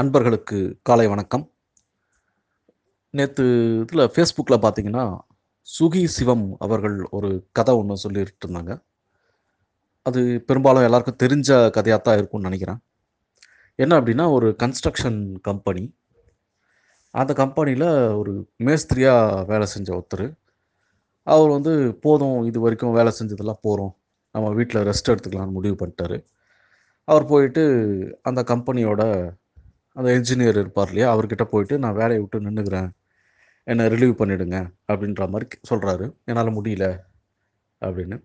அன்பர்களுக்கு காலை வணக்கம். நேற்று இதில் ஃபேஸ்புக்கில் பார்த்தீங்கன்னா சுகி சிவம் அவர்கள் ஒரு கதை ஒன்று சொல்லிட்டு இருந்தாங்க. அது பெரும்பாலும் எல்லாருக்கும் தெரிஞ்ச கதையாக தான் இருக்கும்னு நினைக்கிறேன். என்ன அப்படின்னா ஒரு கன்ஸ்ட்ரக்ஷன் கம்பெனி அந்த கம்பெனியில் ஒரு மேஸ்திரியாக வேலை செஞ்ச ஒருத்தர். அவர் வந்து போதும் இது வரைக்கும் வேலை செஞ்சதெல்லாம் போகிறோம் நம்ம வீட்டில் ரெஸ்ட் எடுத்துக்கலாம்னு முடிவு பண்ணிட்டாரு. அவர் போயிட்டு அந்த கம்பெனியோட அந்த என்ஜினியர் இருப்பார் இல்லையா? அவர்கிட்ட போயிட்டு நான் வேலையை விட்டு நின்றுக்கிறேன் என்னை ரிலீவ் பண்ணிவிடுங்க அப்படின்ற மாதிரி சொல்கிறாரு என்னால் முடியல அப்படின்னு.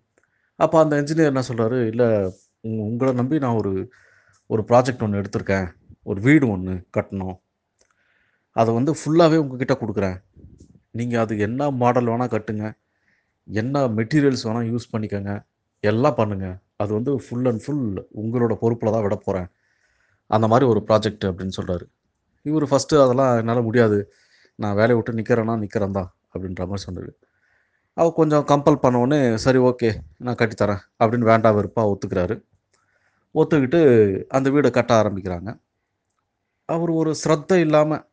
அப்போ அந்த என்ஜினியர் என்ன சொல்கிறாரு இல்லை உங்களை நம்பி நான் ஒரு ஒரு ப்ராஜெக்ட் ஒன்று எடுத்திருக்கேன். ஒரு வீடு ஒன்று கட்டணும். அதை வந்து ஃபுல்லாகவே உங்ககிட்ட கொடுக்குறேன். நீங்கள் அது என்ன மாடல் வேணால் கட்டுங்க. என்ன மெட்டீரியல்ஸ் வேணால் யூஸ் பண்ணிக்கோங்க. எல்லாம் பண்ணுங்கள் அது வந்து ஃபுல் அண்ட் ஃபுல் உங்களோட பொறுப்பில் தான் விட போகிறேன் அந்த மாதிரி ஒரு ப்ராஜெக்ட் அப்படின்னு சொல்கிறாரு இவர் ஃபஸ்ட்டு அதெல்லாம் என்னால் முடியாது. நான் வேலையை விட்டு நிற்கிறேன்னா நிற்கிறேன் தான் அப்படின்ற மாதிரி சொன்னார். அவர் கொஞ்சம் கம்பல் பண்ணோடனே சரி ஓகே நான் கட்டித்தரேன் அப்படின்னு வேண்டாம் வெறுப்பாக ஒத்துக்கிறாரு. ஒத்துக்கிட்டு அந்த வீடை கட்ட ஆரம்பிக்கிறாங்க. அவர் ஒரு ஸ்ரத்தை இல்லாமல்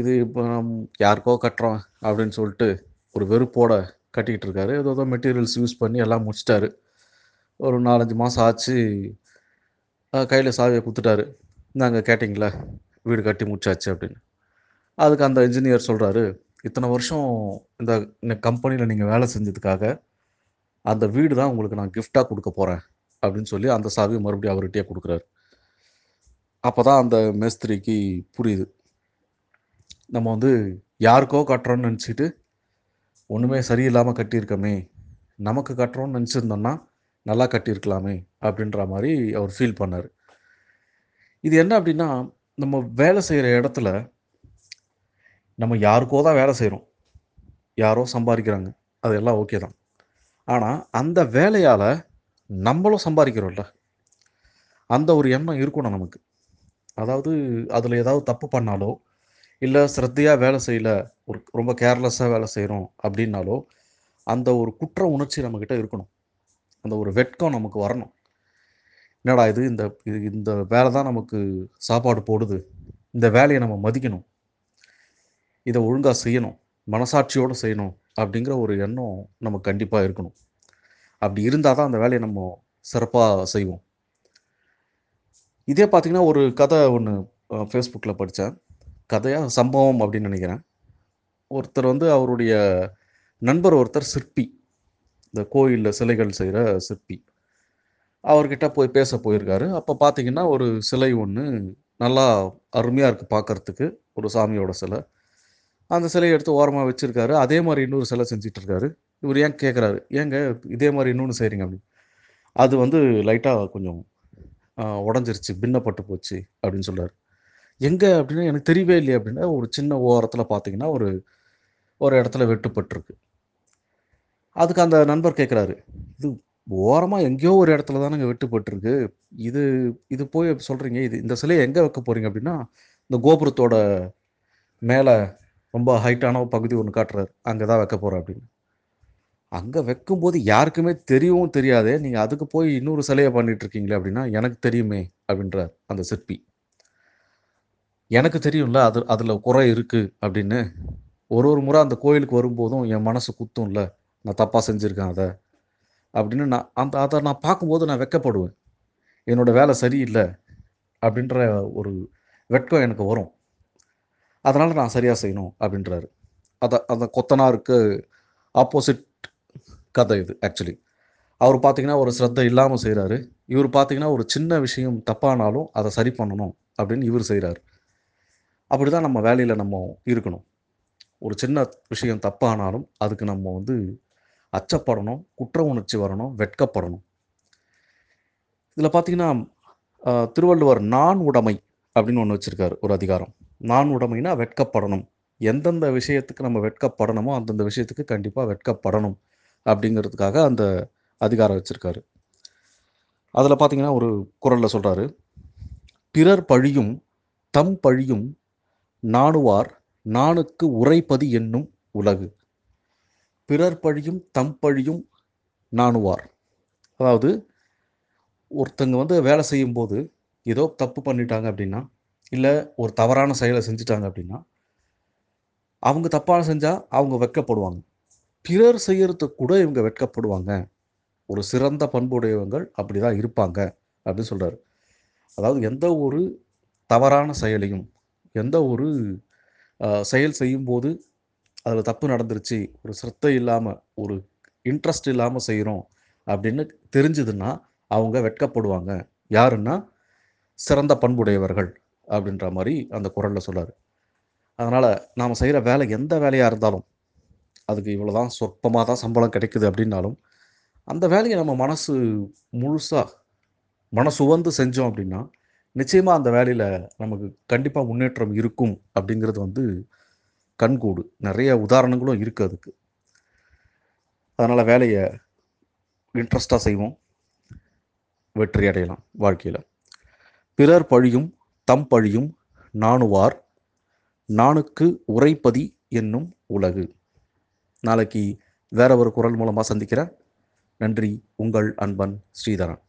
இது இப்போ யாருக்கோ கட்டுறோம் அப்படின்னு சொல்லிட்டு ஒரு வெறுப்போட கட்டிக்கிட்டு இருக்காரு. ஏதோ ஏதோ மெட்டீரியல்ஸ் யூஸ் பண்ணி எல்லாம் முடிச்சிட்டாரு. ஒரு நாலஞ்சு மாதம் ஆச்சு. கையில் சாவியை கொடுத்துட்டாரு. நாங்கள் கேட்டிங்களா? வீடு கட்டி முடிச்சாச்சு அப்படின்னு. அதுக்கு அந்த இன்ஜினியர் சொல்கிறாரு இத்தனை வருஷம் இந்த கம்பெனியில் நீங்கள் வேலை செஞ்சதுக்காக அந்த வீடு தான் உங்களுக்கு நான் கிஃப்டாக கொடுக்க போகிறேன் அப்படின்னு சொல்லி அந்த சாவியை மறுபடியும் அவர்கிட்டயே கொடுக்குறாரு. அப்போ தான் அந்த மேஸ்திரிக்கு புரியுது. நம்ம வந்து யாருக்கோ கட்டுறோன்னு நினச்சிட்டு ஒன்றுமே சரியில்லாமல் கட்டியிருக்கோமே. நமக்கு கட்டுறோன்னு நினச்சிருந்தோம்னா நல்லா கட்டியிருக்கலாமே அப்படின்ற மாதிரி அவர் ஃபீல் பண்ணார். இது என்ன அப்படின்னா நம்ம வேலை செய்கிற இடத்துல நம்ம யாருக்கோ தான் வேலை செய்கிறோம் யாரோ சம்பாதிக்கிறாங்க. அது எல்லாம் ஓகே தான். ஆனால் அந்த வேலையால் நம்மளும் சம்பாதிக்கிறோம்ல. அந்த ஒரு எண்ணம் இருக்கணும் நமக்கு. அதாவது அதில் ஏதாவது தப்பு பண்ணாலோ இல்லை ஸ்ரத்தையாக வேலை செய்யல ஒரு ரொம்ப கேர்லெஸ்ஸாக வேலை செய்கிறோம் அப்படின்னாலோ அந்த ஒரு குற்ற உணர்ச்சி நம்மக்கிட்ட இருக்கணும். அந்த ஒரு வெட்கம் நமக்கு வரணும். என்னடா இது? இந்த இது இந்த வேலை தான் நமக்கு சாப்பாடு போடுது. இந்த வேலையை நம்ம மதிக்கணும். இதை ஒழுங்காக செய்யணும். மனசாட்சியோடு செய்யணும் அப்படிங்கிற ஒரு எண்ணம் நமக்கு கண்டிப்பாக இருக்கணும். அப்படி இருந்தால் தான் அந்த வேலையை நம்ம சிறப்பாக செய்வோம். இதே பார்த்திங்கன்னா ஒரு கதை ஒன்று ஃபேஸ்புக்கில் படித்தேன் கதையாக சம்பவம் அப்படின்னு நினைக்கிறேன். ஒருத்தர் வந்து அவருடைய நண்பர் ஒருத்தர் சிற்பி. இந்த கோயிலில் சிலைகள் செய்கிற சிற்பி. அவர்கிட்ட போய் பேச போயிருக்காரு. அப்போ பார்த்தீங்கன்னா ஒரு சிலை ஒன்று நல்லா அருமையாக இருக்குது பார்க்குறதுக்கு ஒரு சாமியோட சிலை. அந்த சிலையை எடுத்து ஓரமாக வச்சுருக்காரு. அதே மாதிரி இன்னொரு சிலை செஞ்சுட்டு இருக்காரு இவர் ஏன் கேட்குறாரு ஏங்க இதே மாதிரி இன்னொன்று செய்கிறீங்க அப்படின்னு அது வந்து லைட்டாக கொஞ்சம் உடஞ்சிருச்சு பின்னப்பட்டு போச்சு அப்படின்னு சொல்கிறார் எங்கே அப்படின்னா எனக்கு தெரியவே இல்லையே அப்படின்னா ஒரு சின்ன ஓரத்தில் பார்த்தீங்கன்னா ஒரு ஒரு இடத்துல வெட்டுப்பட்டிருக்கு. அதுக்கு அந்த நண்பர் கேட்குறாரு இது ஓரமாக எங்கேயோ ஒரு இடத்துல தானேங்க வெட்டுப்பட்டிருக்கு இது இது போய் சொல்கிறீங்க இது இந்த சிலையை எங்கே வைக்க போகிறீங்க அப்படின்னா இந்த கோபுரத்தோட மேலே ரொம்ப ஹைட்டான பகுதி ஒன்று காட்டுறாரு. அங்கே தான் வைக்க போகிறேன் அப்படின்னு. அங்கே வைக்கும்போது யாருக்குமே தெரியவும் தெரியாதே நீங்கள் அதுக்கு போய் இன்னொரு சிலையை பண்ணிகிட்ருக்கீங்களே அப்படின்னா எனக்கு தெரியுமே அப்படின்றார் அந்த சிற்பி. எனக்கு தெரியும்ல அது அதில் குறை இருக்குது அப்படின்னு. ஒரு ஒரு முறை அந்த கோயிலுக்கு வரும்போதும் என் மனசு குத்தும்ல. நான் தப்பாக செஞ்சுருக்கேன் அதை அப்படின்னு நான் அந்த அதை நான் பார்க்கும்போது நான் வெக்கப்படுவேன். என்னோடய வேலை சரியில்லை அப்படின்ற ஒரு வெட்கம் எனக்கு வரும். அதனால் நான் சரியாக செய்யணும் அப்படின்றாரு. அதை அந்த கொத்தனாருக்கு ஆப்போசிட் கதை இது ஆக்சுவலி அவர் பார்த்தீங்கன்னா ஒரு ஸ்ரத்தை இல்லாமல் செய்கிறாரு இவர் பார்த்தீங்கன்னா ஒரு சின்ன விஷயம் தப்பானாலும் அதை சரி பண்ணணும் அப்படின்னு இவர் செய்கிறார் அப்படி தான் நம்ம வேலையில் நம்ம இருக்கணும். ஒரு சின்ன விஷயம் தப்பானாலும் அதுக்கு நம்ம வந்து அச்சப்படணும் குற்ற உணர்ச்சி வரணும் வெட்கப்படணும். இதில் பார்த்தீங்கன்னா திருவள்ளுவர் நான் உடைமை அப்படின்னு ஒன்று வச்சுருக்காரு ஒரு அதிகாரம். நான் உடைமைனா வெட்கப்படணும். எந்தெந்த விஷயத்துக்கு நம்ம வெட்கப்படணுமோ அந்தந்த விஷயத்துக்கு கண்டிப்பாக வெட்கப்படணும் அப்படிங்கிறதுக்காக அந்த அதிகாரம் வச்சுருக்காரு. அதில் பார்த்தீங்கன்னா ஒரு குரலில் சொல்கிறாரு பிறர் பழியும் தம் பழியும் நாணுவார் நானுக்கு உரைப்பது என்னும் உலகு. பிறர் பழியும் தம் பழியும் நாணுவார். அதாவது ஒருத்தங்க வந்து வேலை செய்யும்போது ஏதோ தப்பு பண்ணிட்டாங்க அப்படின்னா இல்லை ஒரு தவறான செயலை செஞ்சுட்டாங்க அப்படின்னா அவங்க தப்பான செஞ்சால் அவங்க வெட்கப்படுவாங்க. பிறர் செய்யறதுக்கு கூட இவங்க வெட்கப்படுவாங்க. ஒரு சிறந்த பண்புடையவங்கள் அப்படி தான் இருப்பாங்க அப்படின்னு சொல்கிறார் அதாவது எந்த ஒரு தவறான செயலையும் எந்த ஒரு செயல் செய்யும்போது அதில் தப்பு நடந்துருச்சு ஒரு சிரத்தை இல்லாமல் ஒரு இன்ட்ரெஸ்ட் இல்லாமல் செய்கிறோம் அப்படின்னு தெரிஞ்சதுன்னா அவங்க வெட்கப்படுவாங்க. யாருன்னா சிறந்த பண்புடையவர்கள் அப்படின்ற மாதிரி அந்த குரலில் சொல்லார் அதனால் நாம் செய்கிற வேலை எந்த வேலையாக இருந்தாலும் அதுக்கு இவ்வளோ தான் சொற்பமாக தான் சம்பளம் கிடைக்குது அப்படின்னாலும் அந்த வேலையை நம்ம மனசு முழுசாக மனசு உவந்து செஞ்சோம் அப்படின்னா நிச்சயமாக அந்த வேலையில் நமக்கு கண்டிப்பாக முன்னேற்றம் இருக்கும் அப்படிங்கிறது வந்து கண்கூடு. நிறைய உதாரணங்களும் இருக்குது அதுக்கு. அதனால் வேலையை இன்ட்ரெஸ்டாக செய்வோம். வெற்றி அடையலாம் வாழ்க்கையில். பிறர் பழியும் தம் பழியும் நாணுவார். நானுக்கு உரைப்பதி என்னும் உலகு. நாளைக்கு வேற ஒரு குரல் மூலமாக சந்திக்கிறேன். நன்றி. உங்கள் அன்பன் ஸ்ரீதரன்.